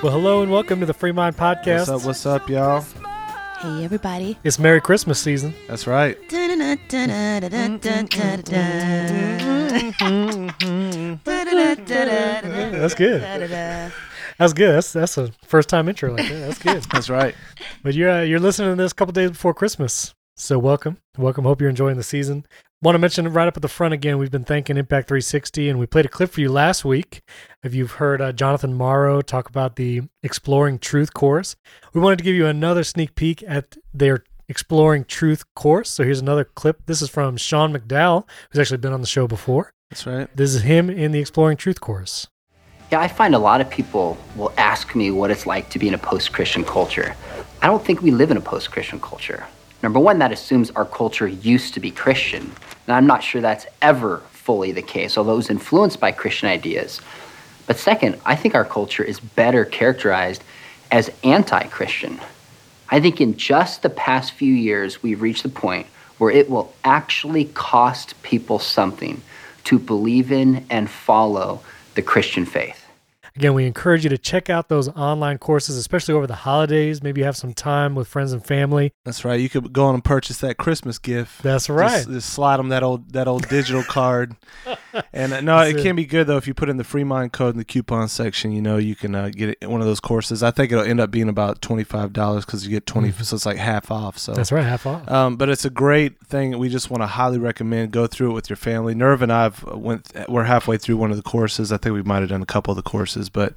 Well, hello and welcome to the Free Mind Podcast. What's up? What's up, y'all? Hey, everybody. It's Merry Christmas season. That's right. That's good. That's good. That's that's a first time intro like that. That's good. That's right. but you're uh, you're listening to this a couple days before Christmas, so welcome, welcome. Hope you're enjoying the season. Want to mention right up at the front again. We've been thanking Impact 360, and we played a clip for you last week. If you've heard uh, Jonathan Morrow talk about the Exploring Truth course, we wanted to give you another sneak peek at their Exploring Truth course. So here's another clip. This is from Sean McDowell, who's actually been on the show before. That's right. This is him in the Exploring Truth course. Yeah, I find a lot of people will ask me what it's like to be in a post Christian culture. I don't think we live in a post Christian culture. Number one, that assumes our culture used to be Christian. And I'm not sure that's ever fully the case, although it was influenced by Christian ideas. But second, I think our culture is better characterized as anti Christian. I think in just the past few years, we've reached the point where it will actually cost people something to believe in and follow the Christian faith. Again, we encourage you to check out those online courses, especially over the holidays. Maybe you have some time with friends and family. That's right. You could go on and purchase that Christmas gift. That's right. Just, just slide them that old that old digital card. And uh, no, it it. can be good though if you put in the free mind code in the coupon section. You know, you can uh, get it, one of those courses. I think it'll end up being about twenty five dollars because you get 20 so it's like half off. So Mm-hmm. That's right, half off. Um, but it's a great thing. We just want to highly recommend. Go through it with your family. Nerva and I've went. We're halfway through one of the courses. I think we might have done a couple of the courses, but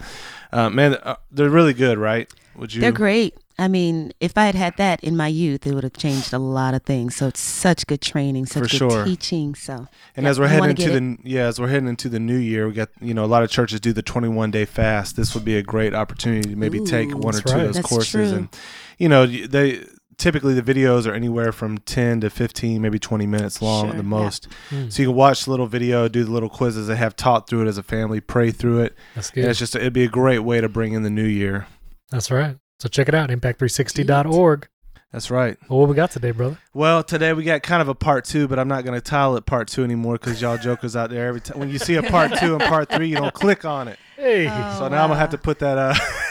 uh, man, uh, they're really good, right? Would you? They're great. I mean, if I had had that in my youth, it would have changed a lot of things. So it's such good training, such For good sure. teaching. So And Yeah, as we're heading wanna into get the yeah, as we're heading into the new year, we got you know a lot of churches do the 21 day fast. This would be a great opportunity to maybe take one or two right. of those That's courses, true. and you know they typically the videos are anywhere from 10 to 15, maybe 20 minutes long at Sure, the yeah. most. Mm, So you can watch the little video, do the little quizzes they have taught through it as a family, pray through it. that's And good. it's just it'd be a great way to bring in the new year. That's right. So check it out, impact360.org. That's right. Well, what we got today, brother? Well, today we got kind of a part two, but I'm not going to title it part two anymore because y'all jokers out there every time when you see a part two and part three, you don't click on it. Hey, Oh, So now I'm gonna have to put that uh,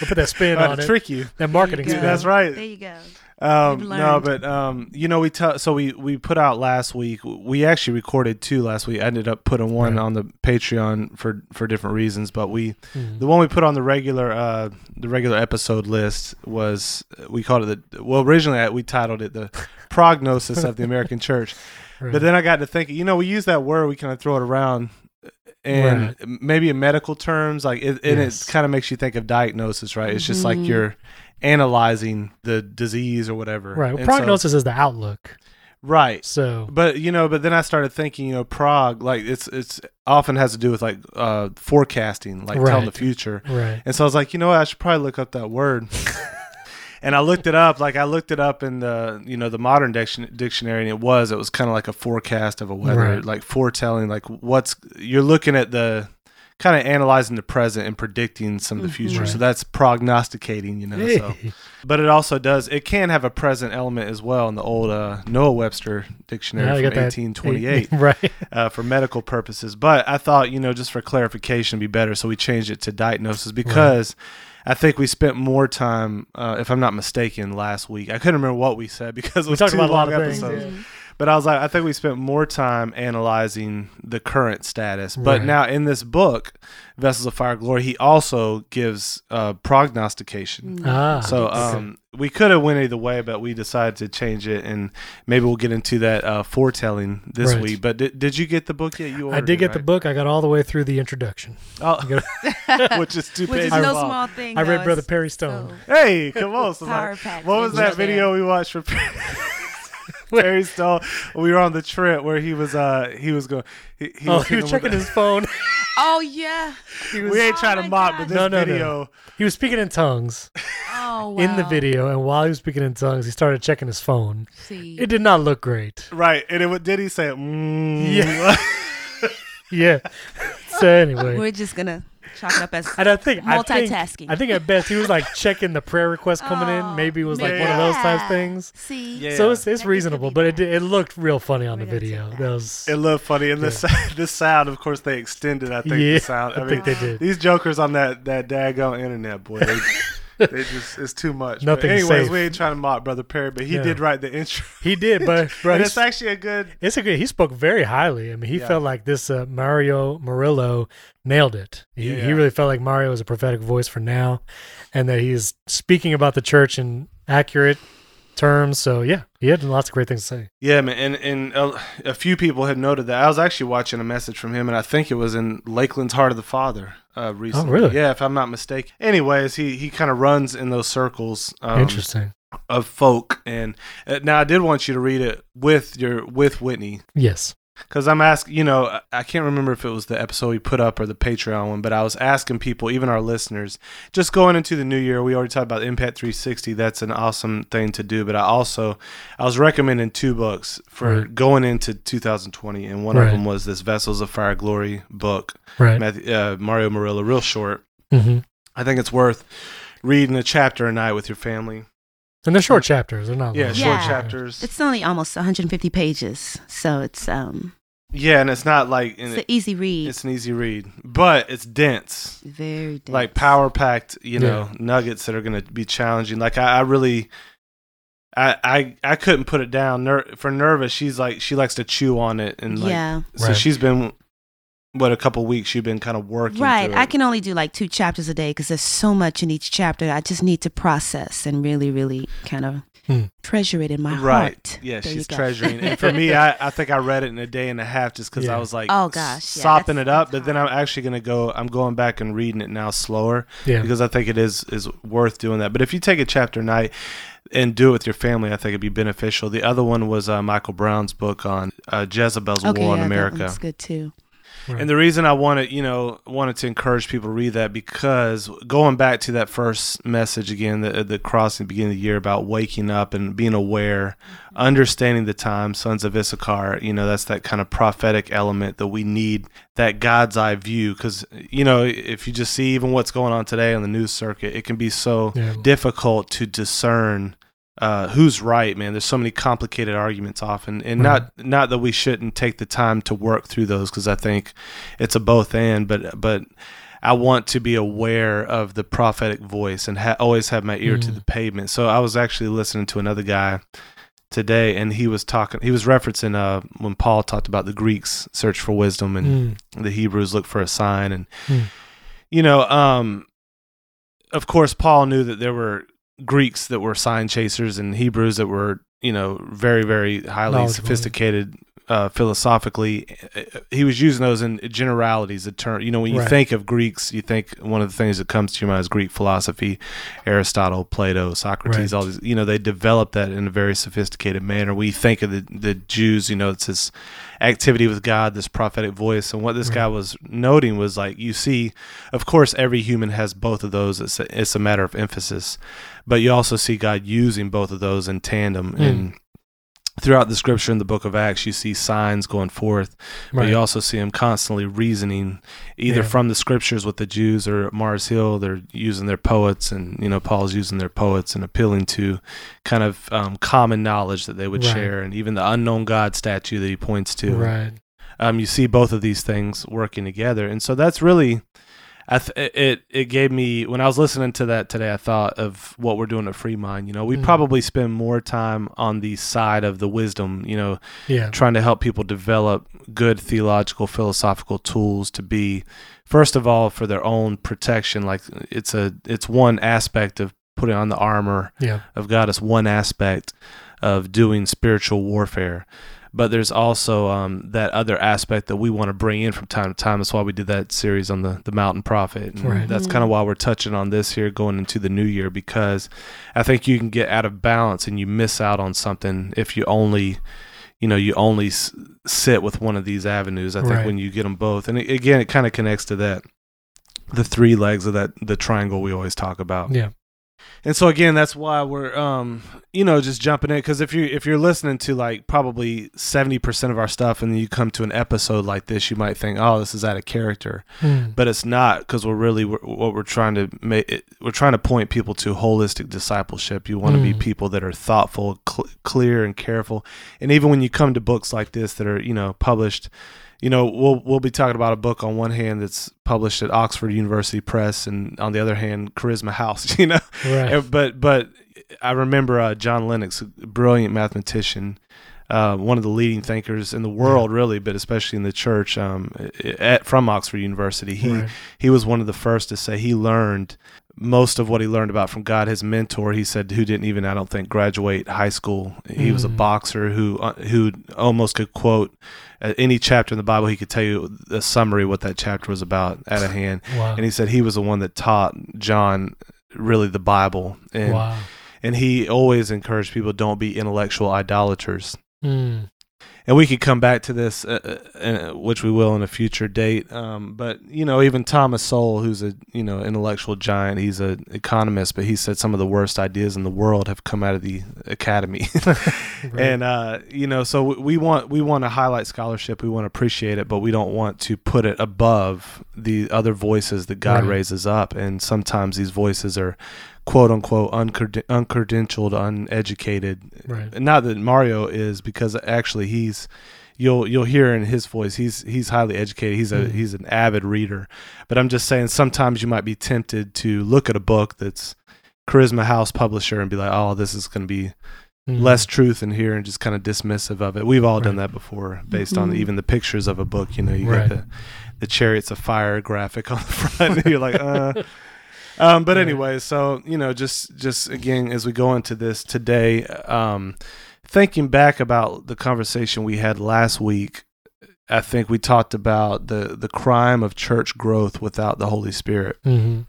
we'll put that spin uh on to it. trick you. That marketing you spin. That's right. There you go. Um, no, but um, you know, we t- so we we put out last week. We actually recorded two last week. I ended up putting one Right. on the Patreon for for different reasons, but we Mhm. the one we put on the regular uh the regular episode list was we called it the well originally we titled it the prognosis of the American church. Right. But then I got to thinking, you know, we use that word, we kind of throw it around, and Right. maybe in medical terms, like it, and Yes. it kind of makes you think of diagnosis, right? It's just like Mhm. you're analyzing the disease or whatever. right. Well, And so- prognosis is the outlook. right? So, But you know, but then I started thinking, you know, prog, like it's it's often has to do with like uh forecasting, like telling the future. right. And so I was like, you know what, I should probably look up that word. and I looked it up, like I looked it up in the you know the modern diction- dictionary, and it was it was kind of like a forecast of a weather, Right. like foretelling, like what's you're looking at the kind of analyzing the present and predicting some of the future. Right. So that's prognosticating, you know. So, but it also does it can have a present element as well in the old uh, Noah Webster dictionary Yeah, from got that. 1828 right. uh, for medical purposes. But I thought, you know, just for clarification, it'd be better. So we changed it to diagnosis because I think we spent more time, uh, if I'm not mistaken, last week. I couldn't remember what we said because it We talked two about a lot long of things, episodes. yeah. But I was like, I think we spent more time analyzing the current status. But Right. now in this book, Vessels of Fire Glory, he also gives uh, prognostication. Ah. So um, we could have went either way, but we decided to change it, and maybe we'll get into that uh, foretelling this Right. week. But did, did you get the book yet? You I ordered did it, get the book. I got all the way through the introduction. Oh, You which is two Which pages is no long. small thing. I read. Brother Perry Stone. so- Hey, come on! So like, what was right that there. video we watched for Perry Stone? We were on the trip where he was uh he was going. He, he oh, was he was checking with- his phone. Oh yeah. he, was, We ain't Oh trying to my mock, God. but this No, no, no. video. he was speaking in tongues Oh wow. in the video, and while he was speaking in tongues, he started checking his phone. See. It did not look great. Right, and it, wa- did he say? Mm, Yeah. Yeah. so anyway, We're just gonna chalk it up as And I think I think, multitasking. I think at best he was like checking the prayer request coming Oh, in. Maybe it was like one of those type yeah. things. See, Yeah. So it's it's it reasonable, be but it it looked real funny on the We're gonna video. that. That was It looked funny, and the Yeah. the the sound, of course, they extended. I think yeah. the sound. I, I mean, think they did. these jokers on that that daggone internet, boy, they, they just it's too much. But anyways, safe. we ain't trying to mock Brother Perry, but he Yeah. did write the intro. He did, but bro, and it's actually a good. It's a good. He spoke very highly. I mean, he Yeah. felt like this uh, Mario Murillo nailed it. He, Yeah. he really felt like Mario was a prophetic voice for now, and that he is speaking about the church in accurate terms. So yeah, he had lots of great things to say. Yeah, man, and and a, a few people had noted that. I was actually watching a message from him, and I think it was in Lakeland's Heart of the Father uh, recently. really? Yeah, if I'm not mistaken. Anyways, he he kind of runs in those circles. Um, Interesting. of folk, and uh, now I did want you to read it with your with Whitney. Yes. Because I'm asking, you know, I- can't remember if it was the episode we put up or the Patreon one, but I was asking people, even our listeners, just going into the new year. We already talked about Impact 360. That's an awesome thing to do. But I also, I was recommending two books for Right. going into 2020, and one of them was this Vessels of Fire Glory book, Right. Matthew, uh, Mario Murillo, real short. hmm I think it's worth reading a chapter a night with your family. And they're short chapters. They're not. Yeah, long. short Yeah. chapters. it's only almost 150 pages, so it's um yeah, and it's not like and it's an it- easy read. it's an easy read, but it's dense. very dense. like power packed, you Yeah. know, nuggets that are going to be challenging. Like I, I really, I, I, I couldn't put it down. Ner- for nervous, she's like she likes to chew on it, and like, yeah, so Right. she's been, what a couple weeks you've been kind of working. right. through I can only do like two chapters a day because there's so much in each chapter. I just need to process and really, really kind of Hmm. treasure it in my heart. Right. heart. Yeah, There she's treasuring. and for me, I, I think I read it in a day and a half just because Yeah. I was like, Oh, gosh, sopping that's- it up. But then I'm actually gonna go. I'm going back and reading it now slower Yeah. because I think it is is worth doing that. But if you take a chapter a night and do it with your family, I think it'd be beneficial. The other one was uh, Michael Brown's book on uh, Jezebel's Okay, war on yeah, that America. one's good too. Right. And the reason I wanted, you know, wanted to encourage people to read that because going back to that first message again, the the crossing the beginning of the year about waking up and being aware, understanding the time, sons of Issachar, you know, that's that kind of prophetic element that we need that God's eye view because you know, if you just see even what's going on today on the news circuit, it can be so Yeah. difficult to discern uh, who's right, man. There's so many complicated arguments often, and not not that we shouldn't take the time to work through those because I think it's a both and, but but I want to be aware of the prophetic voice and ha- always have my ear to Mm. the pavement. So I was actually listening to another guy today, and he was talking. He was referencing uh, when Paul talked about the Greeks search for wisdom and Mm. the Hebrews look for a sign and Hmm. you know um of course Paul knew that there were Greeks that were sign chasers and Hebrews that were you know very very highly sophisticated uh, philosophically he was using those in generalities the term you know when you Right. think of Greeks you think one of the things that comes to your mind is Greek philosophy Aristotle Plato Socrates Right. all these you know they developed that in a very sophisticated manner we think of the the Jews you know it's this activity with God, this prophetic voice. And what this guy was noting was like, you see, of course, every human has both of those. It's a, it's a matter of emphasis, but you also see God using both of those in tandem. Mm. And throughout the scripture in the book of Acts, you see signs going forth, but Right. you also see him constantly reasoning either Yeah. from the scriptures with the Jews or at Mars Hill, they're using their poets and, you know, Paul's using their poets and appealing to kind of um, common knowledge that they would Right. share and even the unknown God statue that he points to. Right. Um, you see both of these things working together. And so that's really, I th- it, it gave me, when I was listening to that today, I thought of what we're doing at Free Mind. You know, we Mm. probably spend more time on the side of the wisdom, you know, Yeah. trying to help people develop good theological philosophical tools to be first of all for their own protection like it's a it's one aspect of putting on the armor Yeah. of God it's one aspect of doing spiritual warfare but there's also um, that other aspect that we want to bring in from time to time. That's why we did that series on the the mountain prophet. And Right. That's kind of why we're touching on this here going into the new year because I think you can get out of balance and you miss out on something if you only you know you only s- sit with one of these avenues. I think Right. when you get them both, and it, again, it kind of connects to that the three legs of that the triangle we always talk about. Yeah. And so again that's why we're um you know just jumping in because if you if you're listening to like probably 70% of our stuff and you come to an episode like this you might think oh this is out of character Hmm. but it's not because we're really what we're trying to make we're trying to point people to holistic discipleship you want to be Mm. people that are thoughtful cl- clear and careful and even when you come to books like this that are you know published you know we'll we'll be talking about a book on one hand that's published at Oxford University Press and on the other hand Charisma House you know Right. but but I remember uh, John Lennox, a brilliant mathematician, uh, one of the leading thinkers in the world, really, but especially in the church. Um, at, from Oxford University, he Right. he was one of the first to say he learned most of what he learned about from God. His mentor, he said, who didn't even I don't think graduate high school. He was a Mm. boxer who uh, who almost could quote. uh, any chapter in the Bible, he could tell you a summary what that chapter was about at a hand. Wow. And he said he was the one that taught John really the Bible. And wow. and he always encouraged people don't be intellectual idolaters Hmm. And we could come back to this uh, uh, uh, which we will in a future date um, but you know even thomas sowell who's a you know intellectual giant he's an economist but he said some of the worst ideas in the world have come out of the academy Right. and uh, you know so we- we want we want to highlight scholarship we want to appreciate it but we don't want to put it above the other voices that god Right. raises up and sometimes these voices are quote unquote uncred- uncredentialed uneducated Right. not that mario is because actually he's you'll you'll hear in his voice he's he's highly educated he's a Mhm. he's an avid reader but i'm just saying sometimes you might be tempted to look at a book that's charisma house publisher and be like oh this is going to be Hmm. less truth in here and just kind of dismissive of it. We've all done that before, based on Mhm. even the pictures of a book. You know, you Right. got the the chariots of fire graphic on the front. and you're like, uh. Um, but anyway, so you know, just just again as we go into this today, um, thinking back about the conversation we had last week, I think we talked about the the crime of church growth without the Holy Spirit. Mhm.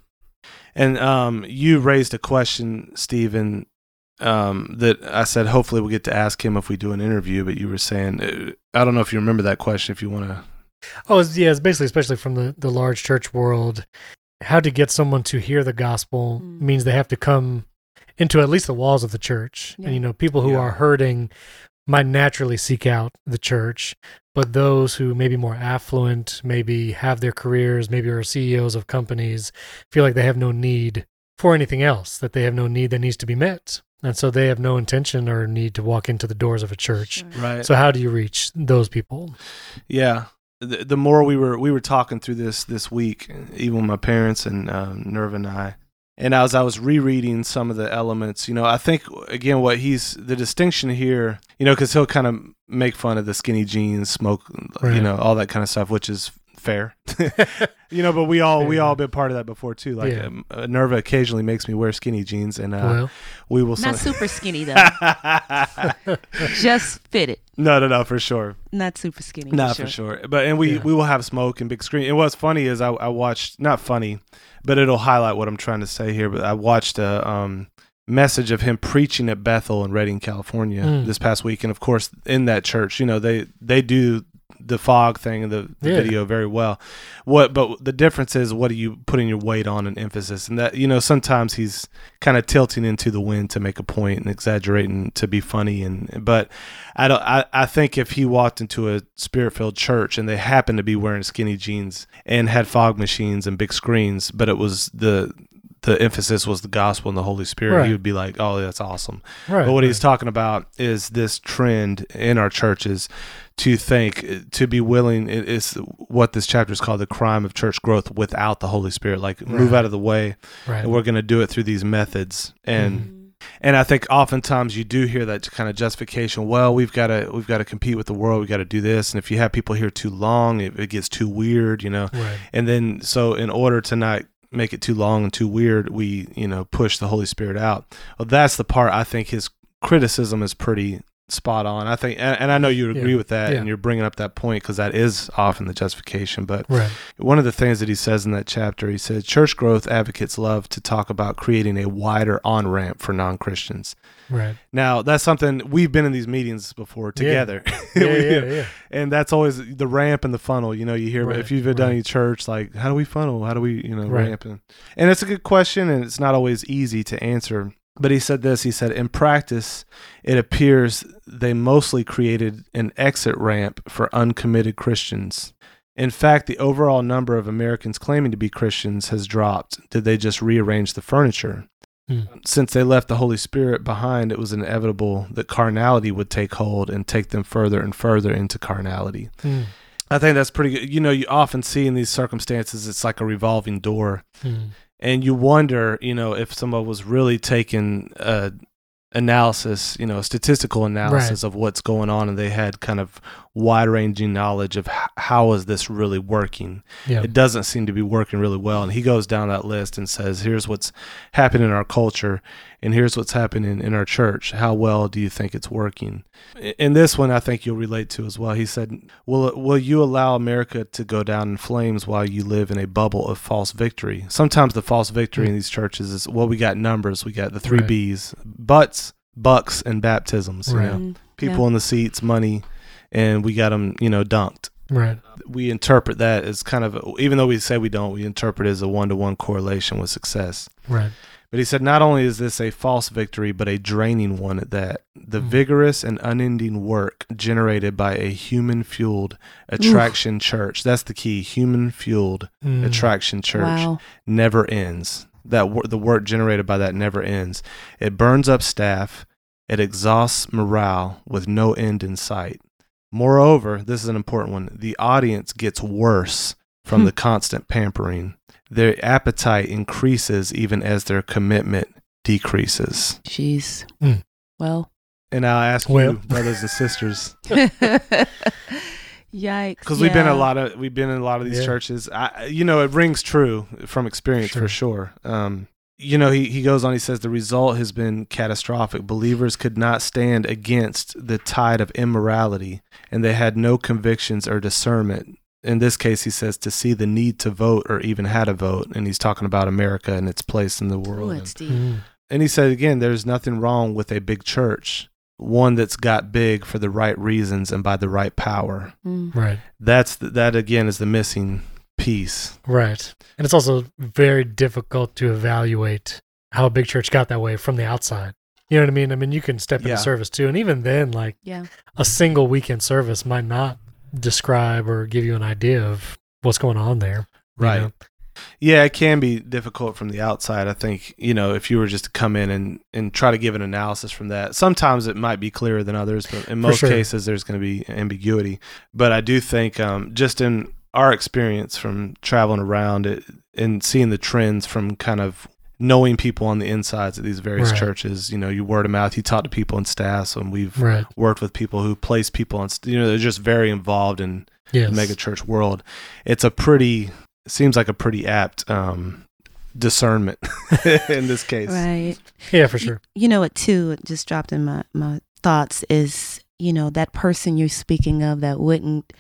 And um, you raised a question, Stephen, um, that I said hopefully we'll get to ask him if we do an interview. But you were saying, uh, I don't know if you remember that question. If you want to, Oh, it's, yeah, it's basically, especially from the, the large church world, how to get someone to hear the gospel Mm. means they have to come into at least the walls of the church. Yeah. And, you know, people who Yeah. are hurting might naturally seek out the church, but those who may be more affluent, maybe have their careers, maybe are CEOs of companies, feel like they have no need for anything else, that they have no need that needs to be met. And so they have no intention or need to walk into the doors of a church. Sure. right? So how do you reach those people? Yeah. The, the more we were we were talking through this this week, even with my parents and um, Nerva and I, and as I was rereading some of the elements, you know, I think again what he's the distinction here, you know, because he'll kind of make fun of the skinny jeans, smoke, you know, all that kind of stuff, which is fair, you know. But we all we all been part of that before too. Like Yeah. um, uh, Nerva occasionally makes me wear skinny jeans, and uh, well, we will. Not some- super skinny though. Just fitted. No, no, no, for sure. Not super skinny. Not for for sure. But and we Yeah. we will have smoke and big screen. And what's funny is I I watched not funny, but it'll highlight what I'm trying to say here. But I watched a um message of him preaching at Bethel in Redding, California Mm. this past week. And of course, in that church, you know they they do the fog thing in the, the Yeah. video very well. What but the difference is what are you putting your weight on and emphasis and that you know sometimes he's kind of tilting into the wind to make a point and exaggerating to be funny and but I don't I, I think if he walked into a spirit filled church and they happened to be wearing skinny jeans and had fog machines and big screens but it was the the emphasis was the gospel and the Holy Spirit, Right. he would be like, "Oh, that's awesome." right. But what he's talking about is this trend in our churches to think, to be willing. It is what this chapter is called the crime of church growth without the Holy Spirit. Like move out of the way, right. and we're going to do it through these methods. And Mhm. and I think oftentimes you do hear that kind of justification. Well, we've got to we've got to compete with the world. We've got to do this. And if you have people here too long, it, it gets too weird. You know. right. And then, so in order to not make it too long and too weird, we, you know, push the Holy Spirit out. Well, that's the part I think his criticism is pretty spot on. I think, and, and I know you agree Yeah. with that, Yeah. and you're bringing up that point because that is often the justification. But Right. one of the things that he says in that chapter, he said, church growth advocates love to talk about creating a wider on ramp for non Christians. Right. Now, that's something we've been in these meetings before together. Yeah, We- yeah, yeah. And that's always the ramp and the funnel. You know, you hear Right, if you've done right. any church, like, how do we funnel? How do we, you know, ramp? And, and it's a good question, and it's not always easy to answer. But he said this he said, in practice, it appears they mostly created an exit ramp for uncommitted Christians. In fact, the overall number of Americans claiming to be Christians has dropped. Did they just rearrange the furniture? Hmm. Since they left the Holy Spirit behind, it was inevitable that carnality would take hold and take them further and further into carnality. Mm. I think that's pretty good. You know, you often see in these circumstances, it's like a revolving door. Mm. And you wonder, you know, if someone was really taking a analysis, you know, statistical analysis of what's going on and they had kind of wide ranging knowledge of h- how is this really working. Yeah. It doesn't seem to be working really well. And he goes down that list and says, here's what's happening in our culture and here's what's happening in our church. How well do you think it's working? I- In this one, I think you'll relate to as well. He said, will, will you allow America to go down in flames while you live in a bubble of false victory? Sometimes the false victory in these churches is, well, we got numbers. We got the three Right. B's, butts, bucks, and baptisms. you know? Mm, People in the seats, money, and we got them, you know, dunked Right. we interpret that as kind of even though we say we don't we interpret it as a one-to-one correlation with success Right. but he said not only is this a false victory but a draining one at that the Mm. vigorous and unending work generated by a human fueled attraction church that's the key human fueled Mm. attraction church Wow. never ends that wor- the work generated by that never ends it burns up staff it exhausts morale with no end in sight moreover this is an important one the audience gets worse from Hmm. the constant pampering their appetite increases even as their commitment decreases Jeez. Mm. Well. and i'll ask Well. you brothers and sisters Yikes. because we've been in a lot of we've been in a lot of these Yeah. churches I, you know it rings true from experience for sure um you know he, he goes on he says the result has been catastrophic believers could not stand against the tide of immorality and they had no convictions or discernment in this case he says to see the need to vote or even how to vote and he's talking about america and its place in the world it's deep. Mm. and he said again, there's nothing wrong with a big church, one that's got big for the right reasons and by the right power. Mm. Right. That's the, that again is the missing piece. Right. And it's also very difficult to evaluate how a big church got that way from the outside. You know what I mean? I mean, you can step into service too. And even then, like Yeah. a single weekend service might not describe or give you an idea of what's going on there. you Right. know? Yeah, it can be difficult from the outside. I think you know if you were just to come in and and try to give an analysis from that. Sometimes it might be clearer than others, but in most sure. cases there's going to be ambiguity. But I do think um, just in our experience from traveling around it and seeing the trends from kind of knowing people on the insides of these various Right. churches, you know, you word of mouth, you talk to people in staffs, and we've Right. worked with people who place people on, you know, they're just very involved in Yes. the mega church world. It's a pretty, seems like a pretty apt um, discernment in this case. Right. Yeah, for sure. You know what, too, it just dropped in my, my thoughts is, you know, that person you're speaking of that wouldn't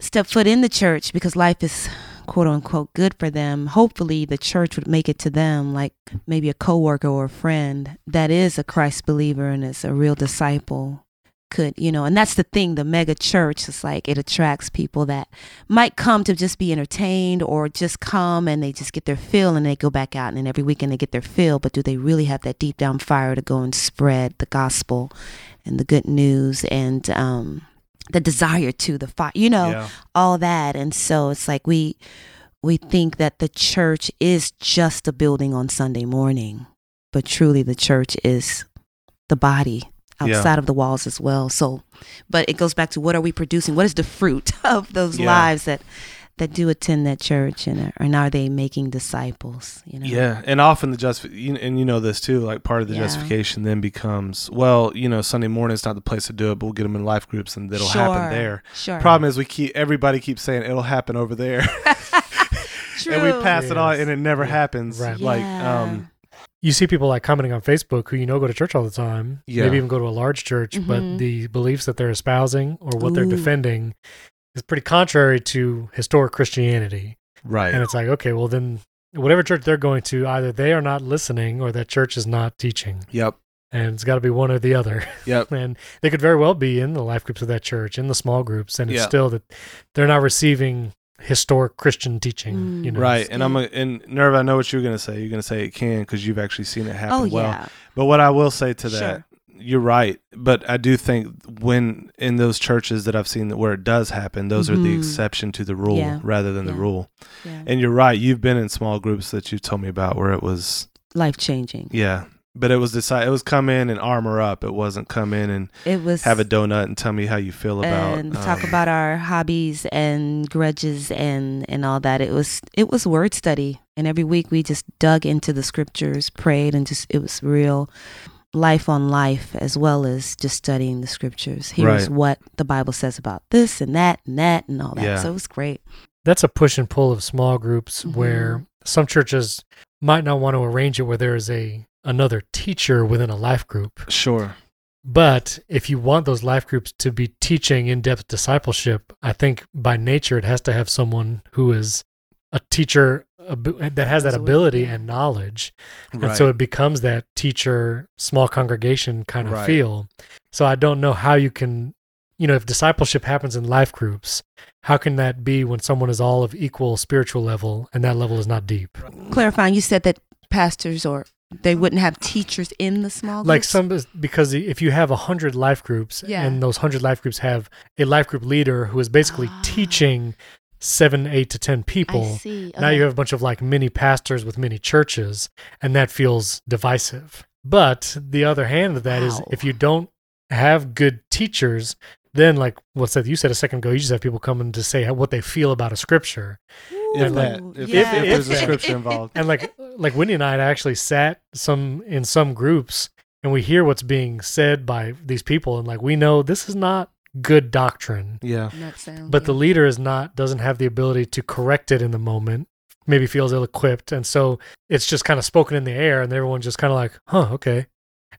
step foot in the church because life is quote unquote good for them. Hopefully the church would make it to them like maybe a coworker or a friend that is a Christ believer and is a real disciple could, you know, and that's the thing, the mega church is like it attracts people that might come to just be entertained or just come and they just get their fill and they go back out and then every weekend they get their fill, but do they really have that deep down fire to go and spread the gospel and the good news? And um the desire to the fire, you know, Yeah. all that. And so it's like we we think that the church is just a building on Sunday morning, but truly the church is the body Yeah. outside of the walls as well. So, but it goes back to what are we producing? What is the fruit of those Yeah. lives that that do attend that church, and and are they making disciples? You know. Yeah, and often the just and you know this too. Like part of the Yeah. justification then becomes, well, you know, Sunday morning is not the place to do it, but we'll get them in life groups and it'll happen there. Sure. Problem is, we keep everybody keeps saying it'll happen over there, True. and we pass it on, and it never Yeah. happens. Right. Like, Yeah. um, you see people like commenting on Facebook who you know go to church all the time, Yeah. maybe even go to a large church, but Mhm. the beliefs that they're espousing or what they're defending is pretty contrary to historic Christianity. Right. And it's like, okay, well then whatever church they're going to, either they are not listening or that church is not teaching. Yep. And it's got to be one or the other. Yep. and they could very well be in the life groups of that church, in the small groups, and it's Yeah. still that they're not receiving historic Christian teaching. Mm. You know, Right. And I'm a, and Nerva, I know what you're gonna say. You're gonna say it can because you've actually seen it happen Oh well. yeah. But what I will say to that, Sure. You're right. But I do think when in those churches that I've seen where it does happen, those are the Mhm. exception to the rule Yeah. rather than the rule. yeah. And you're right. You've been in small groups that you've told me about where it was, Life changing. yeah. But it was decide. It was come in and armor up. It wasn't come in and It was have a donut and tell me how you feel about. and talk um, about our hobbies and grudges and and all that. It was it was word study, and every week we just dug into the scriptures, prayed, and just it was real life on life as well as just studying the scriptures. Here's Right. what the Bible says about this and that and that and all that. Yeah. So it was great. that's a push and pull of small groups Mhm. where some churches might not want to arrange it where there is a another teacher within a life group. Sure. But if you want those life groups to be teaching in-depth discipleship, I think by nature it has to have someone who is a teacher ab- that has that ability and knowledge. Right. And so it becomes that teacher, small congregation kind of Right. feel. So I don't know how you can, you know, if discipleship happens in life groups, how can that be when someone is all of equal spiritual level and that level is not deep? Clarifying, you said that pastors or they wouldn't have teachers in the small Like some, because if you have a hundred life groups Yeah. and those hundred life groups have a life group leader who is basically Ah. teaching seven, eight to 10 I people, see. Now you have a bunch of like mini pastors with many churches, and that feels divisive. But the other hand of that is Wow. if you don't have good teachers, then like what said you said a second ago, you just have people coming to say how- what they feel about a scripture. if And like- if, yeah. if there's a scripture involved. And like like Wendy and I had actually sat some in some groups and we hear what's being said by these people and like we know this is not good doctrine. Yeah. That sound, but the leader is not doesn't have the ability to correct it in the moment maybe feels ill-equipped and so it's just kind of spoken in the air and everyone's just kind of like huh okay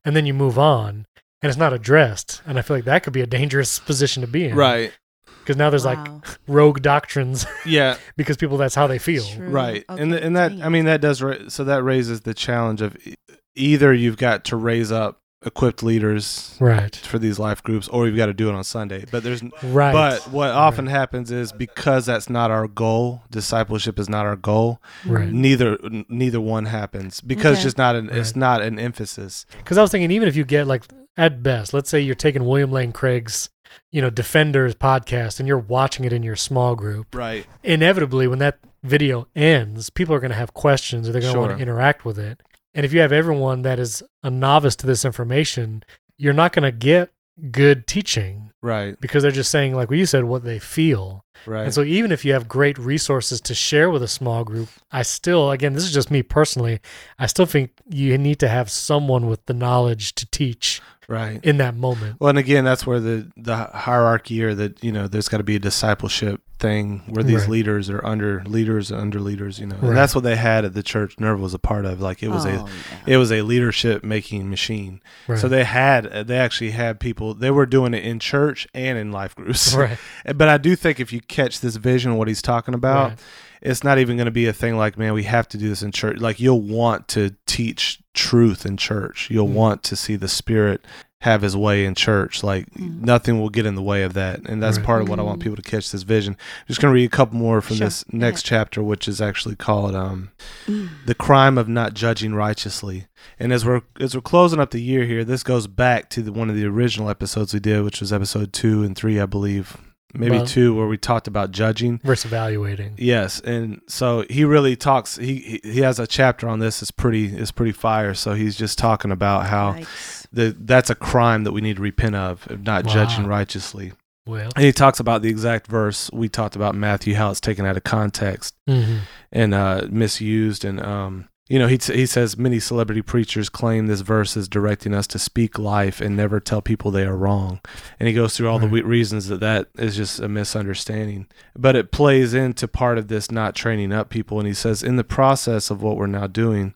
and then you move on and it's not addressed and i feel like that could be a dangerous position to be in Right. because now there's like rogue doctrines Yeah. because people that's how they feel True. Right. and Okay, th- and that I mean that does ra- so that raises the challenge of e- either you've got to raise up equipped leaders right for these life groups or you've got to do it on Sunday. But there's right but what often happens is because that's not our goal, discipleship is not our goal. right Neither n- neither one happens because Okay. just not an it's not an emphasis. because i was thinking even if you get like at best let's say you're taking william lane craig's you know defenders podcast and you're watching it in your small group Right. inevitably when that video ends people are going to have questions or they're going to want to interact with it and if you have everyone that is a novice to this information you're not going to get good teaching Right. because they're just saying like what you said what they feel Right. and so even if you have great resources to share with a small group i still again this is just me personally i still think you need to have someone with the knowledge to teach right. in that moment Well, and again, that's where the the hierarchy or that you know, there's got to be a discipleship thing where these Right. leaders are under leaders and under leaders. You know, Right. and that's what they had at the church. Nerva was a part of. Like it was Oh, a yeah. it was a leadership making machine. right So they had they actually had people. They were doing it in church and in life groups. right But I do think if you catch this vision, what he's talking about, Right. It's not even going to be a thing like, man, we have to do this in church. Like you'll want to teach truth in church. You'll Mhm. want to see the Spirit have His way in church. Like Mm. nothing will get in the way of that, and that's Right. part of what I want Mm. people to catch this vision. I'm just going to read a couple more from Sure. this Go next chapter, which is actually called um, Mm. "The Crime of Not Judging Righteously." And as we're as we're closing up the year here, this goes back to the, one of the original episodes we did, which was episode two and three, I believe, maybe Well- two, where we talked about judging. versus evaluating Yes, and so he really talks. He he he has a chapter on this. It's pretty. It's pretty fire. So he's just talking about how Yikes. the that's a crime that we need to repent of, of not Wow. judging righteously. well And he talks about the exact verse we talked about Matthew, how it's taken out of context mhm. and uh, misused, and um, you know, he he says many celebrity preachers claim this verse is directing us to speak life and never tell people they are wrong, and he goes through all the reasons that that is just a misunderstanding. But it plays into part of this not training up people, and he says in the process of what we're now doing.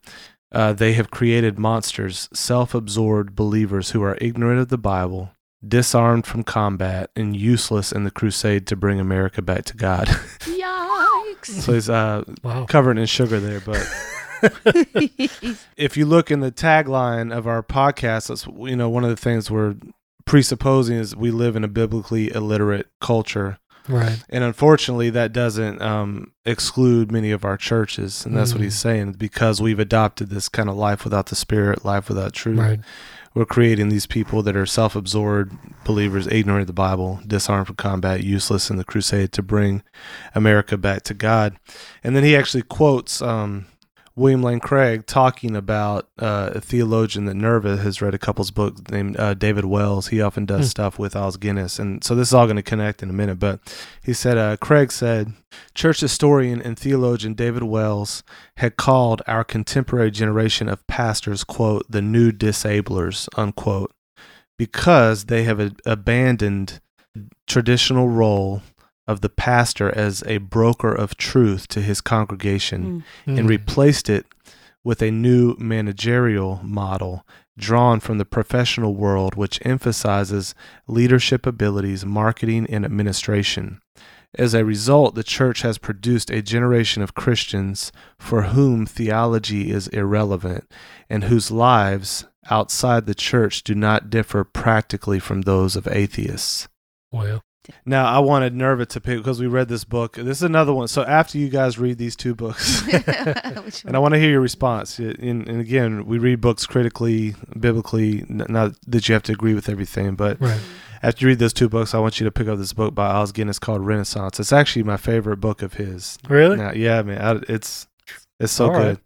Uh, they have created monsters, self absorbed believers who are ignorant of the Bible, disarmed from combat, and useless in the crusade to bring America back to God. Yikes. so he's uh, Wow. covered in sugar there. But if you look in the tagline of our podcast, that's, you know, one of the things we're presupposing is we live in a biblically illiterate culture. Right. And unfortunately, that doesn't um, exclude many of our churches. And that's what Mm. he's saying because we've adopted this kind of life without the spirit, life without truth. Right. We're creating these people that are self absorbed believers, ignorant of the Bible, disarmed for combat, useless in the crusade to bring America back to God. And then he actually quotes um, William Lane Craig talking about uh, a theologian that Nerva has read a couple's books named uh, David Wells. He often does Hmm. stuff with Os Guinness. And so this is all going to connect in a minute. But he said, uh, Craig said, church historian and theologian David Wells had called our contemporary generation of pastors, quote, the new disablers, unquote, because they have a- abandoned traditional role of the pastor as a broker of truth to his congregation Mm. and Mm. replaced it with a new managerial model drawn from the professional world, which emphasizes leadership abilities, marketing, and administration. As a result, the church has produced a generation of Christians for whom theology is irrelevant and whose lives outside the church do not differ practically from those of atheists. Well. Now, I wanted Nerva to pick because we read this book. This is another one. So, after you guys read these two books, and I want to hear your response. And, and again, we read books critically, biblically, not that you have to agree with everything, but Right. after you read those two books, I want you to pick up this book by Os Guinness called Renaissance. It's actually my favorite book of his. Really? Now, yeah, man, I, it's it's so All good. right.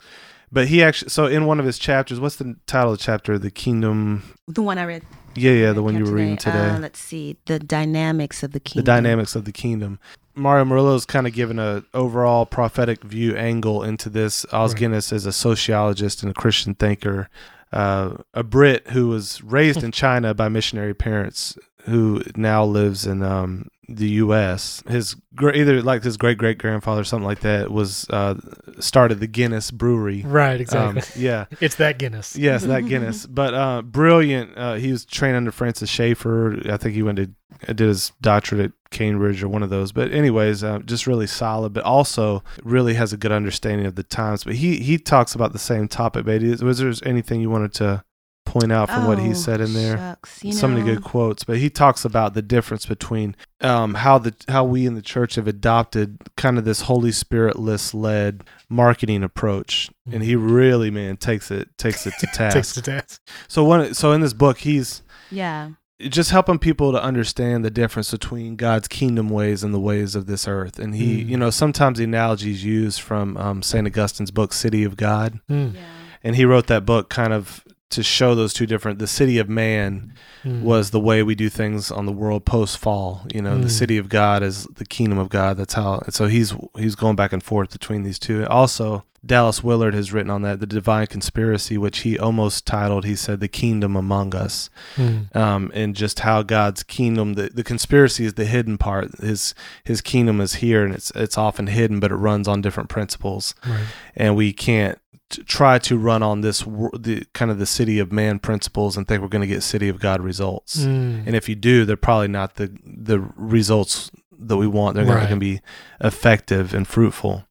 But he actually, so in one of his chapters, what's the title of the chapter? The Kingdom. the one I read. Yeah, yeah, the one you were today. reading today. Uh, let's see. The dynamics of the kingdom. the kingdom. dynamics of the kingdom. Mario Murillo's kind of given a overall prophetic view angle into this. Os Right. Guinness is a sociologist and a Christian thinker, uh, a Brit who was raised in China by missionary parents, who now lives in um, the U.S. His either like his great great grandfather, something like that, was uh, started the Guinness Brewery. Right. Exactly. Um, yeah, it's that Guinness. Yes, that Guinness. But uh, brilliant. Uh, he was trained under Francis Schaeffer. I think he went to did his doctorate at Cambridge or one of those. But anyways, uh, just really solid. But also really has a good understanding of the times. But he he talks about the same topic. But is- was there anything you wanted to point out from what he Oh, said in there? shucks, so many good quotes, but he talks about the difference between um, how the how we in the church have adopted kind of this Holy Spirit list led marketing approach, and he really man takes it takes it to task. Takes the task. so one so in this book, he's Yeah. just helping people to understand the difference between God's kingdom ways and the ways of this earth. And he, Mm. you know, sometimes the analogy is used from um, Saint Augustine's book City of God, Mm. Yeah. and he wrote that book kind of to show those two different. The city of man Mm. was the way we do things on the world post fall. You know, the Mm. city of God is the kingdom of God. That's how. And so he's he's going back and forth between these two. Also, Dallas Willard has written on that, the divine conspiracy, which he almost titled. He said, "The kingdom among us," Mm. um, and just how God's kingdom. The, the conspiracy is the hidden part. His his kingdom is here, and it's it's often hidden, but it runs on different principles Right. and we can't t- try to run on this the kind of the city of man principles and think we're going to get city of God results. Mm. And if you do, they're probably not the the results that we want. They're not going to be effective and fruitful.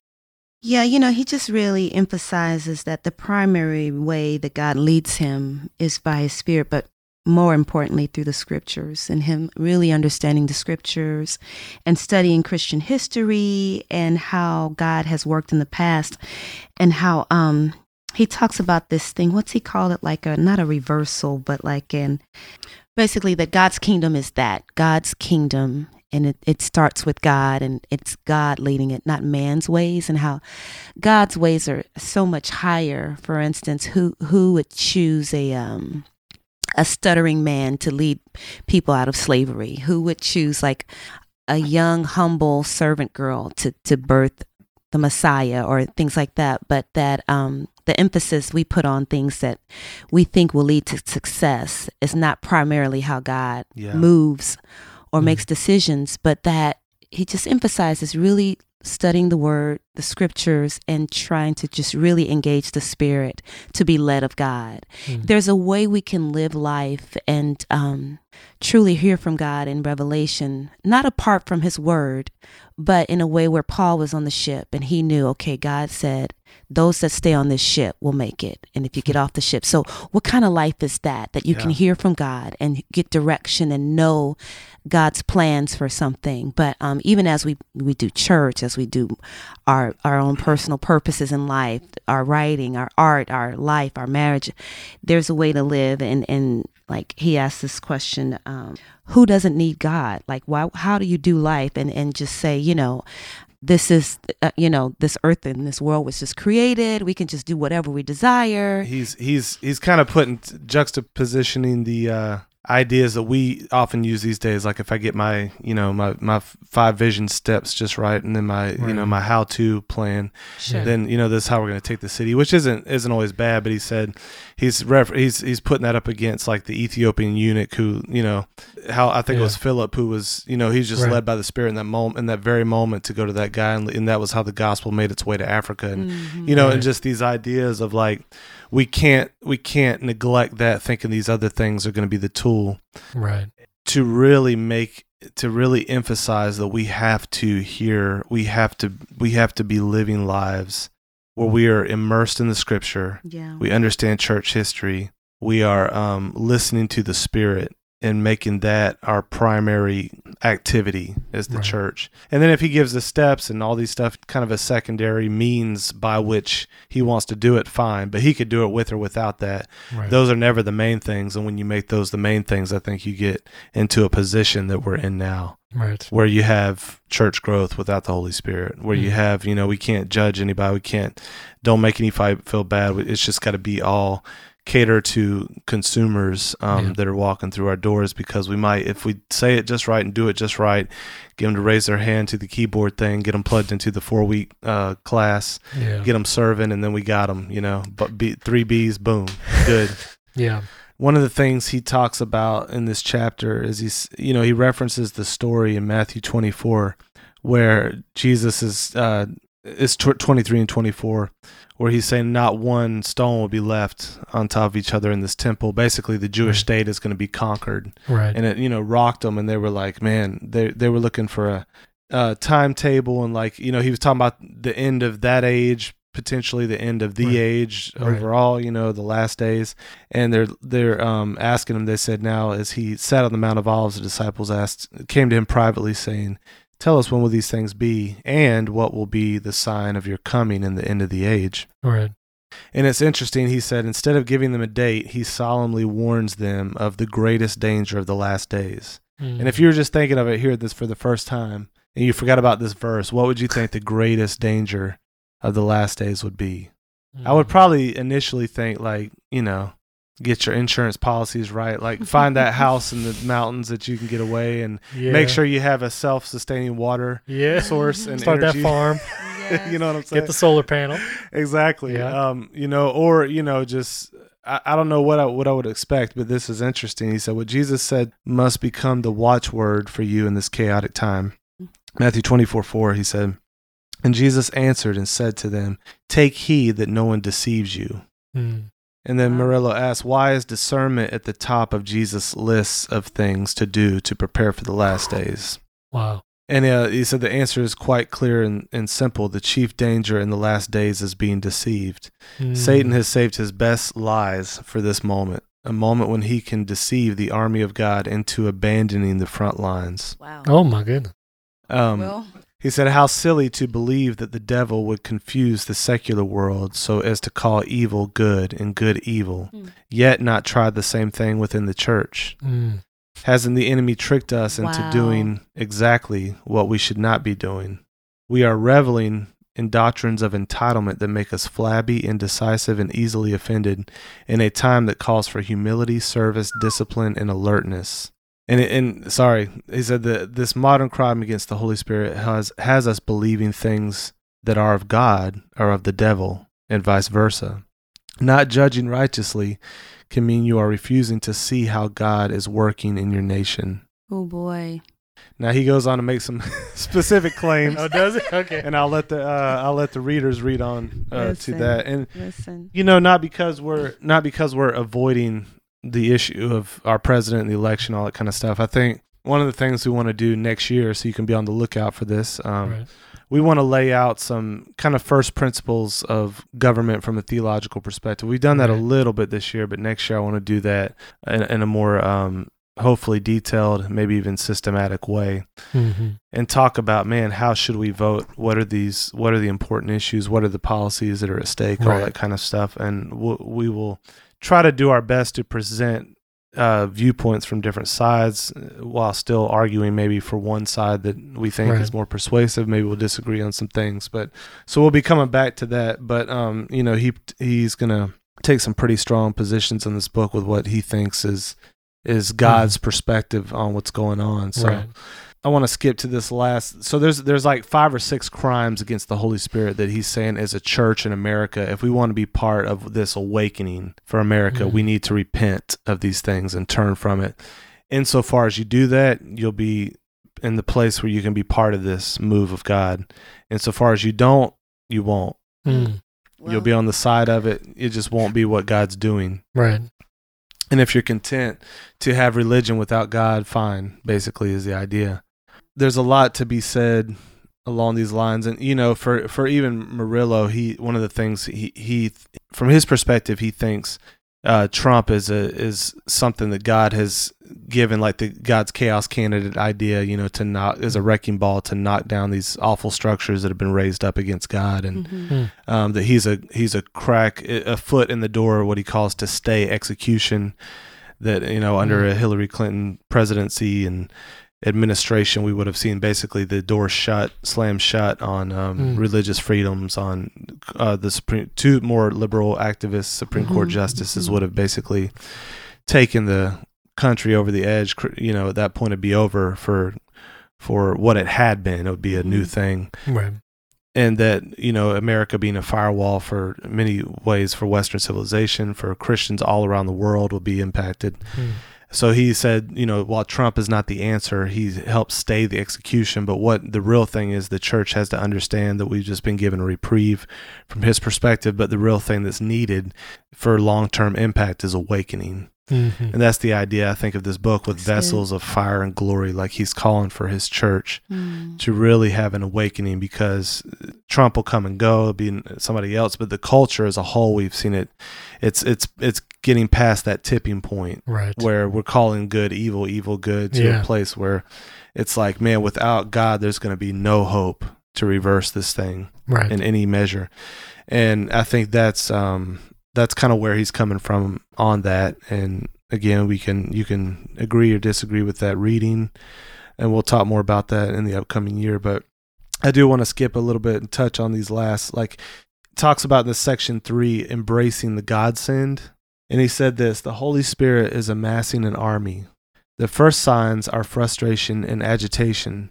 Yeah, you know, he just really emphasizes that the primary way that God leads him is by his spirit, but more importantly through the scriptures and him really understanding the scriptures and studying Christian history and how God has worked in the past and how um he talks about this thing what's he call it? Like a not a reversal but like an basically that God's kingdom is that God's kingdom. And it, it starts with God and it's God leading it not man's ways and how God's ways are so much higher. For instance who who would choose a um a stuttering man to lead people out of slavery who would choose like a young humble servant girl to to birth the messiah or things like that but that um the emphasis we put on things that we think will lead to success is not primarily how God Yeah. moves or Mhm. makes decisions, but that he just emphasizes really studying the word, the scriptures, and trying to just really engage the spirit to be led of God. Mm. There's a way we can live life and um, truly hear from God in revelation, not apart from his word, but in a way where Paul was on the ship and he knew, okay, God said, those that stay on this ship will make it. And if you get off the ship. So, what kind of life is that? That you can hear from God and get direction and know God's plans for something. But um, even as we, we do church, as we do our, our own personal purposes in life, our writing, our art, our life, our marriage, there's a way to live. And, and like he asked this question, um, who doesn't need God? Like, why, how do you do life? And, and just say, you know, this is, uh, you know, this earth and this world was just created. We can just do whatever we desire. He's he's he's kind of putting juxtapositioning the uh, ideas that we often use these days. Like if I get my you know my my five vision steps just right, and then my you know my how to plan, Sure. then you know this is how we're going to take the city, which isn't isn't always bad. But he said he's ref- he's he's putting that up against like the Ethiopian eunuch who you know how I think it was Philip who was you know he's just Right. led by the Spirit in that moment in that very moment to go to that guy, and, and that was how the gospel made its way to Africa, and Mhm. you know, Right. and just these ideas of like we can't we can't neglect that thinking these other things are going to be the tool Right. to really make to really emphasize that we have to hear we have to we have to be living lives where we are immersed in the scripture yeah. we understand church history we are um, listening to the spirit and making that our primary activity as the Right. church and then if he gives the steps and all these stuff kind of a secondary means by which he wants to do it fine but he could do it with or without that Right. those are never the main things and when you make those the main things i think you get into a position that we're in now right. where you have church growth without the holy spirit where you Mhm. have you know we can't judge anybody we can't don't make anybody feel bad it's just got to be all cater to consumers um, Yeah. that are walking through our doors because we might if we say it just right and do it just right get them to raise their hand to the keyboard thing get them plugged into the four week uh, class Yeah. get them serving and then we got them you know but B, three b's boom good yeah. one of the things he talks about in this chapter is he's you know he references the story in Matthew 24 where Jesus is uh is tw- 23 and 24 where he's saying not one stone will be left on top of each other in this temple basically the Jewish Right. state is going to be conquered Right. and it you know rocked them and they were like man they they were looking for a, a timetable and like you know he was talking about the end of that age potentially the end of the Right. age Right. overall you know the last days and they're they're um asking him they said now as he sat on the mount of olives the disciples asked came to him privately saying tell us when will these things be and what will be the sign of your coming and the end of the age right. and it's interesting, he said, instead of giving them a date, he solemnly warns them of the greatest danger of the last days. Mm. And if you were just thinking of it here this for the first time and you forgot about this verse, what would you think the greatest danger of the last days would be? I would Mm. probably initially think like, you know, get your insurance policies right, like find that house in the mountains that you can get away and yeah. make sure you have a self-sustaining water yeah. source and start energy. that farm. you know what I'm saying? Get the solar panel. exactly. Yeah. Um, you know, or you know, just I, I don't know what I what I would expect, but this is interesting. He said, "What Jesus said must become the watchword for you in this chaotic time." Matthew twenty four four. He said, "And Jesus answered and said to them, Take heed that no one deceives you." Mm. And then Wow. Murillo asked, "Why is discernment at the top of Jesus' lists of things to do to prepare for the last days?" Wow. And uh, he said the answer is quite clear and, and simple. The chief danger in the last days is being deceived. Mm. Satan has saved his best lies for this moment, a moment when he can deceive the army of God into abandoning the front lines. Wow. Oh my goodness. Um, well, he said, How silly to believe that the devil would confuse the secular world so as to call evil good and good evil, Hmm. yet not try the same thing within the church. Mm. Hasn't the enemy tricked us into Wow. doing exactly what we should not be doing? We are reveling in doctrines of entitlement that make us flabby, indecisive, and easily offended in a time that calls for humility, service, discipline, and alertness. And, and sorry, he said that this modern crime against the Holy Spirit has, has us believing things that are of God are of the devil, and vice versa. Not judging righteously can mean you are refusing to see how God is working in your nation. oh boy. Now he goes on to make some specific claims, Oh, does it? Okay. and I'll let the uh, I'll let the readers read on uh, to that. And Listen. you know, not because we're not because we're avoiding the issue of our president and the election, all that kind of stuff. I think one of the things we want to do next year, so you can be on the lookout for this. Um, Right. we want to lay out some kind of first principles of government from a theological perspective. We've done that a little bit this year, but next year I want to do that in, in a more um, hopefully detailed, maybe even systematic way, Mm-hmm. and talk about man, how should we vote? What are these? What are the important issues? What are the policies that are at stake? All that kind of stuff, and we'll, we will try to do our best to present. Uh, viewpoints from different sides uh, while still arguing maybe for one side that we think Right. is more persuasive. Maybe we'll disagree on some things, but so we'll be coming back to that. But um, you know, he he's gonna take some pretty strong positions in this book with what he thinks is is God's perspective on what's going on. So right. I want to skip to this last. So there's there's like five or six crimes against the Holy Spirit that he's saying as a church in America, if we want to be part of this awakening for America, Mhm. we need to repent of these things and turn from it. Insofar as you do that, you'll be in the place where you can be part of this move of God. Insofar as you don't, you won't. Mm. you'll be on the side of it. It just won't be what God's doing. Right. And if you're content to have religion without God, fine, basically is the idea. There's a lot to be said along these lines. And you know for for even Murillo, he one of the things he he from his perspective he thinks uh, Trump is a is something that God has given like the God's chaos candidate idea, you know, to knock is a wrecking ball to knock down these awful structures that have been raised up against God. And Mhm. um, that he's a he's a crack a foot in the door what he calls to stay execution that you know under a Hillary Clinton presidency and administration we would have seen basically the door shut slammed shut on um, Mm. religious freedoms on uh, the supreme two more liberal activists Supreme Court Mhm. justices Mhm. would have basically taken the country over the edge you know at that point it'd be over for for what it had been it would be a new Mhm. thing Right. and that you know America being a firewall for many ways for Western civilization, for Christians all around the world will be impacted. Mm. So he said, you know, while Trump is not the answer, he helps stay the execution. But what the real thing is, the church has to understand that we've just been given a reprieve from his perspective. But the real thing that's needed for long term impact is awakening. Mhm. And that's the idea, I think, of this book with That's vessels of fire and glory, like he's calling for his church Mm. to really have an awakening because Trump will come and go, it'll be somebody else, but the culture as a whole, we've seen it. It's it's it's getting past that tipping point Right. where we're calling good evil, evil good to Yeah. a place where it's like, man, without God, there's going to be no hope to reverse this thing Right. in any measure. And I think that's um that's kind of where he's coming from on that. And again, we can you can agree or disagree with that reading, and we'll talk more about that in the upcoming year. But I do want to skip a little bit and touch on these last like talks about the section three embracing the godsend. And he said this the Holy Spirit is amassing an army. The first signs are frustration and agitation.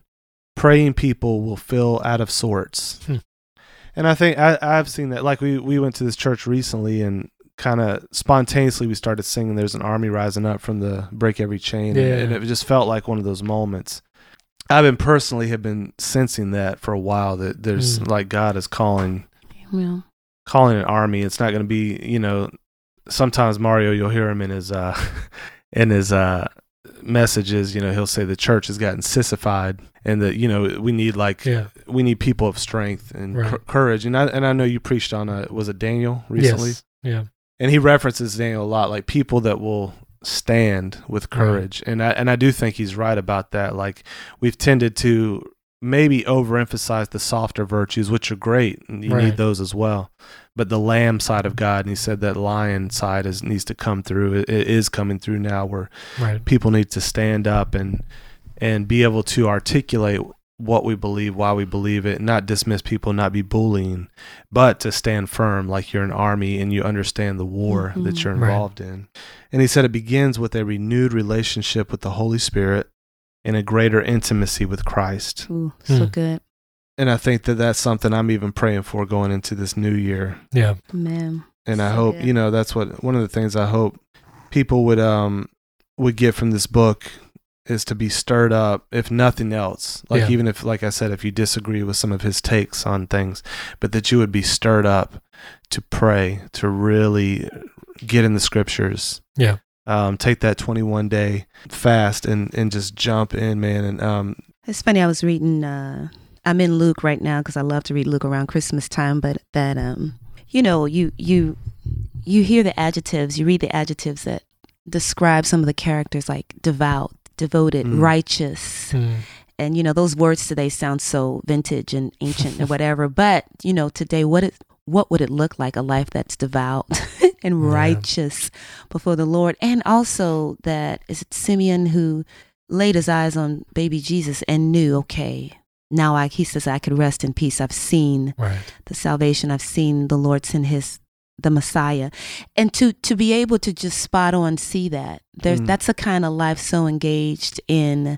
Praying people will feel out of sorts. Hmm. And I think I, I've seen that. Like we, we went to this church recently and kind of spontaneously we started singing There's an Army Rising Up from the Break Every Chain. Yeah. And, it just felt like one of those moments. I've been personally have been sensing that for a while that there's Hmm. like God is calling Yeah. calling an army. It's not going to be, you know, sometimes Mario, you'll hear him in his, uh, in his, uh, messages, you know, he'll say the church has gotten sissified and that, you know, we need like, Yeah. we need people of strength and Right. cou- courage. And I, and I know you preached on, uh, was it Daniel recently? Yes. Yeah. And he references Daniel a lot, like people that will stand with Right. courage. And I, and I do think he's right about that. Like we've tended to maybe overemphasize the softer virtues, which are great. And you Right. need those as well. But the lamb side of God, and he said that lion side is needs to come through. It, it is coming through now, where Right. people need to stand up and and be able to articulate what we believe, why we believe it, not dismiss people, not be bullying, but to stand firm like you're an army and you understand the war that Mhm. you're Right. involved in. And he said it begins with a renewed relationship with the Holy Spirit and a greater intimacy with Christ. Ooh, so Hmm. good. And I think that that's something I'm even praying for going into this new year. Yeah. Man. And I hope, good. you know, that's what one of the things I hope people would um would get from this book is to be stirred up, if nothing else. Like Yeah. even if, like I said, if you disagree with some of his takes on things, but that you would be stirred up to pray, to really get in the scriptures. Yeah. Um, take that 21 day fast and, and just jump in, man. And um, It's funny. I was reading. Uh, I'm in Luke right now because I love to read Luke around Christmas time. But that, um, you know, you you you hear the adjectives. You read the adjectives that describe some of the characters, like devout, devoted, Mm. righteous, Mm. and you know those words today sound so vintage and ancient and whatever. But you know, today, what it what would it look like a life that's devout and Yeah. righteous before the Lord, and also that is it Simeon who laid his eyes on baby Jesus and knew, okay, now I he says I could rest in peace. I've seen Right. the salvation. I've seen the Lord send his the Messiah. And to to be able to just spot on see that. There's Mm. that's a kind of life so engaged in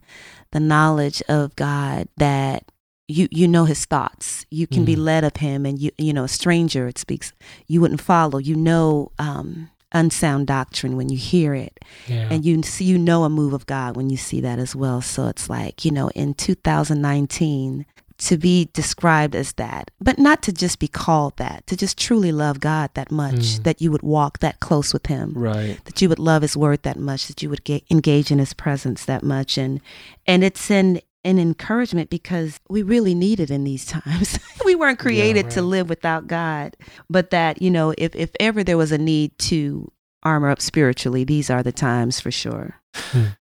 the knowledge of God that you you know his thoughts. You can be Mm. led of him and you you know a stranger it speaks you wouldn't follow. You know um unsound doctrine when you hear it Yeah. and you see you know a move of God when you see that as well. So it's like you know in 2019 to be described as that, but not to just be called that, to just truly love God that much Mm. that you would walk that close with Him, right. that you would love His Word that much, that you would get, engage in His presence that much, and and it's an an encouragement because we really need it in these times. we weren't created to right. live without God, but that you know if if ever there was a need to armor up spiritually, these are the times for sure.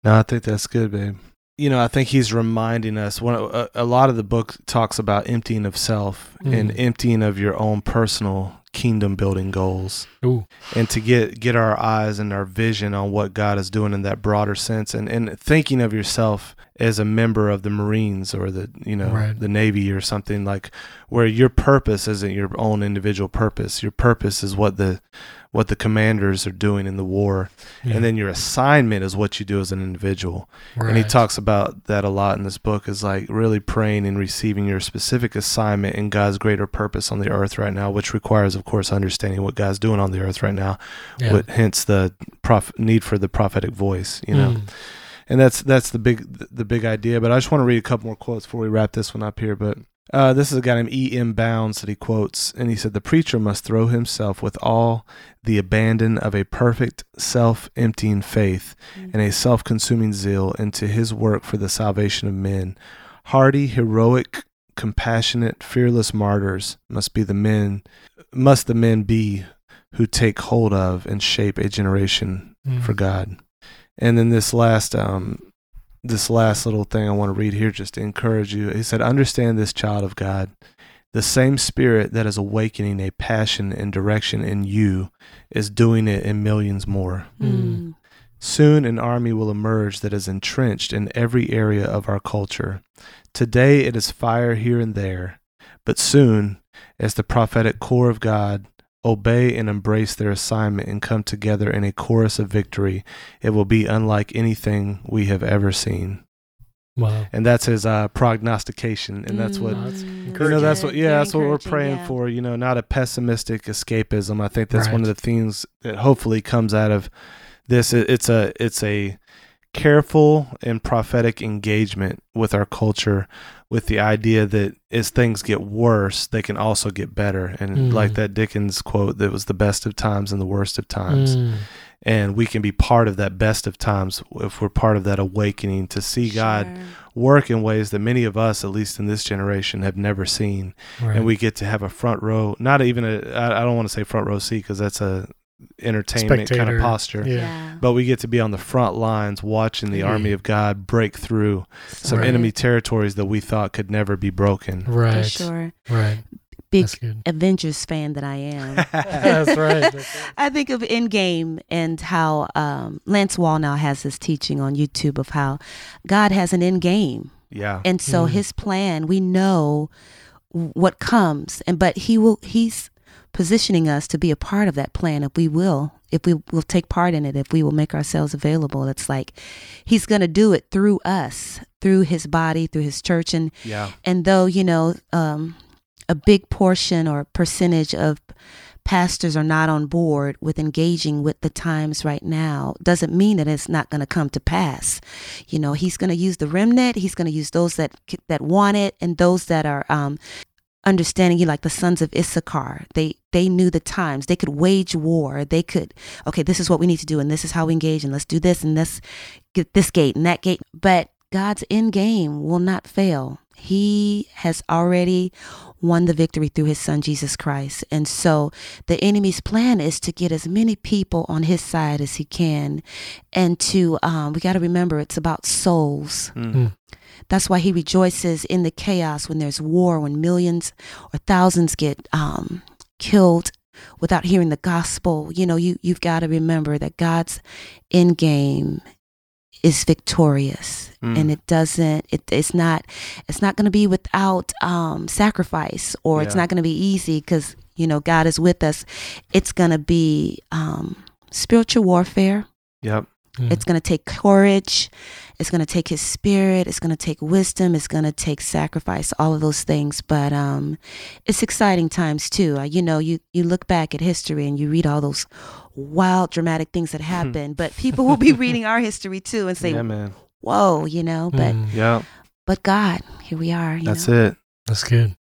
No, I think that's good, babe. You know, I think he's reminding us. One, a, a lot of the book talks about emptying of self and Mm. emptying of your own personal kingdom building goals, Ooh. and to get get our eyes and our vision on what God is doing in that broader sense, and and thinking of yourself as a member of the Marines or the you know Right. the Navy or something like where your purpose isn't your own individual purpose. Your purpose is what the what the commanders are doing in the war, Yeah. and then your assignment is what you do as an individual. And he talks about that a lot in this book is like really praying and receiving your specific assignment and God's greater purpose on the earth right now, which requires, of course, understanding what God's doing on the earth right now. Yeah. What, hence the prof- need for the prophetic voice, you know. Mm. And that's that's the big the big idea. But I just want to read a couple more quotes before we wrap this one up here. But uh, this is a guy named E. M. Bounds that he quotes, and he said, "The preacher must throw himself with all the abandon of a perfect self-emptying faith and a self-consuming zeal into his work for the salvation of men. Hardy, heroic, compassionate, fearless martyrs must be the men, must the men be who take hold of and shape a generation Mm. for God. And then this last um this last little thing I want to read here just to encourage you. He said, Understand this child of God. The same spirit that is awakening a passion and direction in you is doing it in millions more. Mm. Soon an army will emerge that is entrenched in every area of our culture. Today it is fire here and there, but soon, as the prophetic corps of God obey and embrace their assignment and come together in a chorus of victory, it will be unlike anything we have ever seen. Wow. And that's his uh, prognostication, and that's what Oh, that's Mm, you know that's what yeah that's what we're praying yeah. for you know not a pessimistic escapism i think that's one of the themes that hopefully comes out of this It- it's a it's a careful and prophetic engagement with our culture with the idea that as things get worse they can also get better and Mm. like that dickens quote that was the best of times and the worst of times Mm. and we can be part of that best of times if we're part of that awakening to see god work in ways that many of us at least in this generation have never seen Right. and we get to have a front row not even a i, I don't want to say front row seat because that's a entertainment kind of posture Yeah. but we get to be on the front lines watching the Yeah. army of god break through some Right. enemy territories that we thought could never be broken Right. For sure. Right. Big That's. Avengers fan that I am. That's right. That's right. I think of Endgame and how um, Lance Wallnau has this teaching on YouTube of how God has an end game. yeah And so Mm. his plan, we know what comes and but he will he's positioning us to be a part of that plan if we will if we will take part in it if we will make ourselves available it's like he's going to do it through us through his body through his church and yeah and though you know um, a big portion or percentage of pastors are not on board with engaging with the times right now doesn't mean that it's not going to come to pass. You know, he's going to use the remnant. He's going to use those that that want it and those that are um, understanding you like the sons of Issachar. They they knew the times. They could wage war. They could okay, this is what we need to do and this is how we engage and let's do this and this get this gate and that gate. But God's end game will not fail. He has already won the victory through his son Jesus Christ. And so the enemy's plan is to get as many people on his side as he can. And to, um, we got to remember it's about souls. Mm. That's why he rejoices in the chaos when there's war, when millions or thousands get um, killed without hearing the gospel. You know, you, you've got to remember that God's end game is victorious Mm. and it doesn't it, it's not it's not going to be without um sacrifice or it's not going to be easy because you know god is with us it's going to be um spiritual warfare Yep. Mm. it's going to take courage it's going to take his spirit it's going to take wisdom it's going to take sacrifice all of those things but um it's exciting times too uh, you know you you look back at history and you read all those wild dramatic things that happened but people will be reading our history too and say yeah, man. whoa you know but Mm. Yeah. but god here we are you That's know? it. That's good.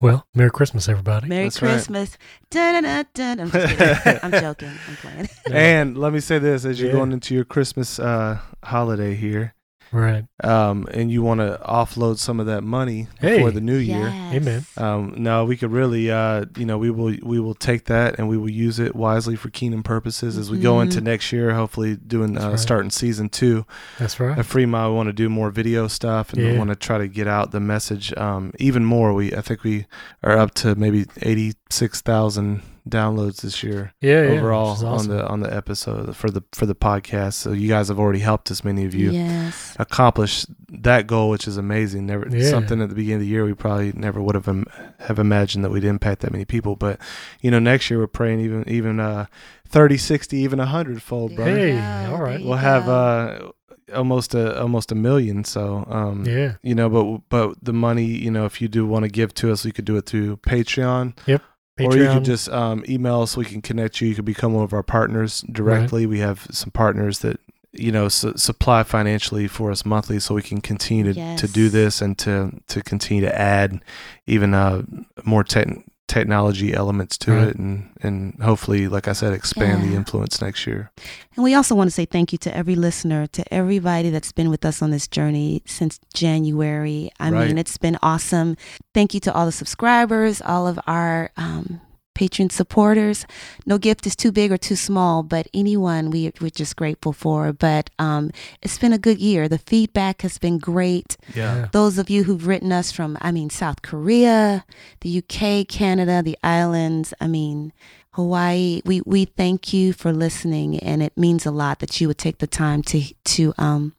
Well, Merry Christmas, everybody. merry That's right. christmas Dun-dun-dun-dun. i'm just kidding i'm joking i'm playing And let me say this: as you're Yeah. going into your Christmas uh, holiday here, Right. um, and you want to offload some of that money Hey. before the new year. Amen. Um, no, we could really, uh, you know, we will we will take that and we will use it wisely for kingdom purposes as we go into next year. Hopefully, doing That's uh, right. starting season two That's right. at Freemind. We want to do more video stuff and we want to try to get out the message um, even more. We I think we are up to maybe eighty six thousand downloads this year Yeah, yeah. overall which is awesome. on the on the episode for the for the podcast. So you guys have already helped us. Many of you yes accomplish that goal, which is amazing. Never Yeah. something at the beginning of the year we probably never would have Im- have imagined that we'd impact that many people. But you know, next year we're praying even even uh 30, 60, even a hundred fold, There brother. you Hey, go, all right. We'll have go. uh almost a almost a million. So um yeah. you know, but but the money, you know, if you do want to give to us, you could do it through Patreon. Or you Patreon. could just um, email us. We can connect you. You could become one of our partners directly. We have some partners that you know su- supply financially for us monthly, so we can continue to, to do this and to to continue to add even uh, more tech technology elements to Right. it, and and hopefully, like I said, expand the influence next year. And we also want to say thank you to every listener, to everybody that's been with us on this journey since January. I Right. mean, it's been awesome. Thank you to all the subscribers, all of our um, patron supporters. No gift is too big or too small, but anyone we, we're just grateful for. But um, it's been a good year. The feedback has been great. Yeah. Those of you who've written us from, I mean, South Korea, the UK, Canada, the islands, I mean, Hawaii, we, we thank you for listening, and it means a lot that you would take the time to to um,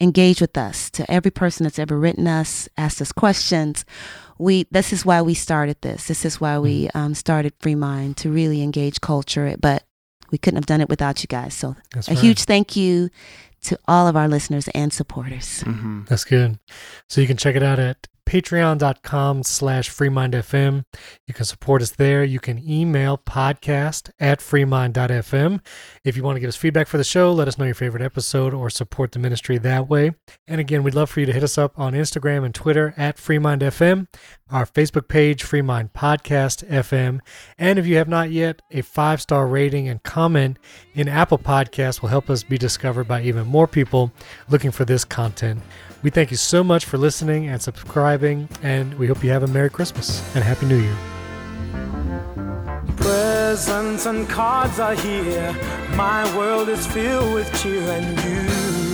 engage with us. To every person that's ever written us, asked us questions, we this is why we started this. This is why we um, started Freemind to really engage culture. But we couldn't have done it without you guys. So That's a right. huge thank you to all of our listeners and supporters. Mm-hmm. That's good. So you can check it out at patreon.com slash freemindfm. You can support us there. You can email podcast at freemind.fm. If you want to give us feedback for the show, let us know your favorite episode or support the ministry that way. And again, we'd love for you to hit us up on Instagram and Twitter at freemindfm, our Facebook page, Freemind Podcast FM. And if you have not yet, a five star rating and comment in Apple Podcasts will help us be discovered by even more people looking for this content. We thank you so much for listening and subscribing, and we hope you have a Merry Christmas and Happy New Year. Presents and cards are here. My world is filled with cheer and you.